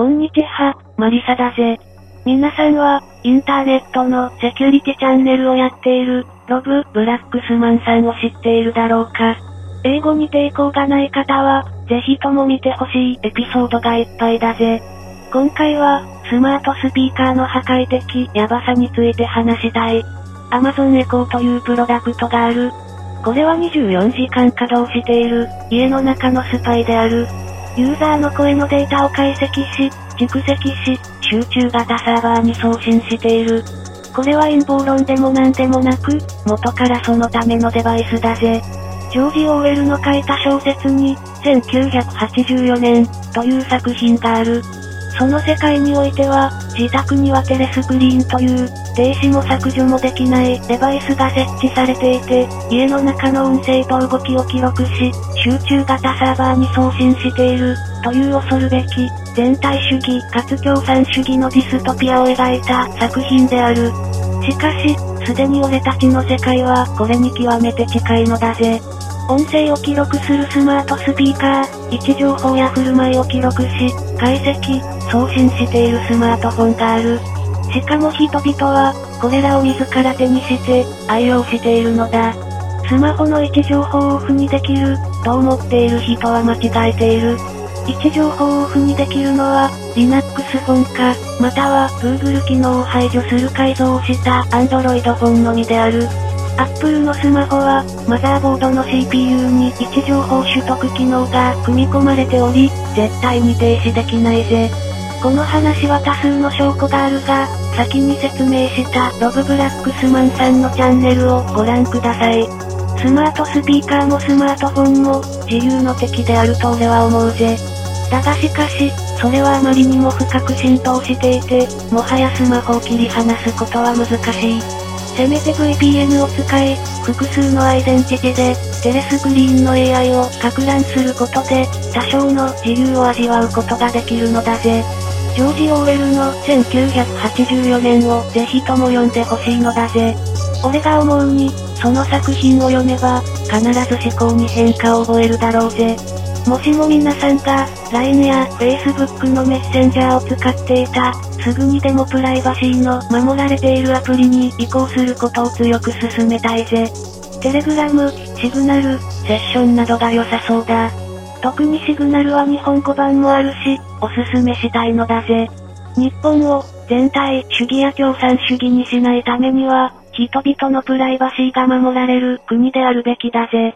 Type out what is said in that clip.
こんにちは、マリサだぜ。皆さんは、インターネットのセキュリティチャンネルをやっている、ロブ・ブラックスマンさんを知っているだろうか。英語に抵抗がない方は、ぜひとも見てほしいエピソードがいっぱいだぜ。今回は、スマートスピーカーの破壊的ヤバさについて話したい。Amazon Echo というプロダクトがある。これは24時間稼働している、家の中のスパイである。ユーザーの声のデータを解析し、蓄積し、集中型サーバーに送信している。これは陰謀論でも何でもなく、元からそのためのデバイスだぜ。ジョージ・オーウェルの書いた小説に、1984年、という作品がある。その世界においては、自宅にはテレスクリーンという、停止も削除もできないデバイスが設置されていて、家の中の音声と動きを記録し、集中型サーバーに送信している、という恐るべき、全体主義かつ共産主義のディストピアを描いた作品である。しかし、すでに俺たちの世界はこれに極めて近いのだぜ。音声を記録するスマートスピーカー、位置情報や振る舞いを記録し、解析、送信しているスマートフォンがある。しかも人々は、これらを自ら手にして、愛用しているのだ。スマホの位置情報をオフにできる、と思っている人は間違えている。位置情報をオフにできるのは、Linux フォンか、または Google 機能を排除する改造をした Android フォンのみである。Apple のスマホは、マザーボードの CPU に位置情報取得機能が組み込まれており、絶対に停止できないぜ。この話は多数の証拠があるが、先に説明したロブ・ブラックスマンさんのチャンネルをご覧ください。スマートスピーカーもスマートフォンも、自由の敵であると俺は思うぜ。だがしかし、それはあまりにも深く浸透していて、もはやスマホを切り離すことは難しい。せめて VPN を使い、複数のアイデンティティで、テレスクリーンの AI を拡乱することで、多少の自由を味わうことができるのだぜ。ジョージ・オーウェルの1984年をぜひとも読んでほしいのだぜ。俺が思うに、その作品を読めば、必ず思考に変化を覚えるだろうぜ。もしも皆さんが、LINE や Facebook のメッセンジャーを使っていた、すぐにでもプライバシーの守られているアプリに移行することを強く進めたいぜ。テレグラム、シグナル、セッションなどが良さそうだ。特にシグナルは日本語版もあるし、おすすめしたいのだぜ。日本を、全体主義や共産主義にしないためには、人々のプライバシーが守られる国であるべきだぜ。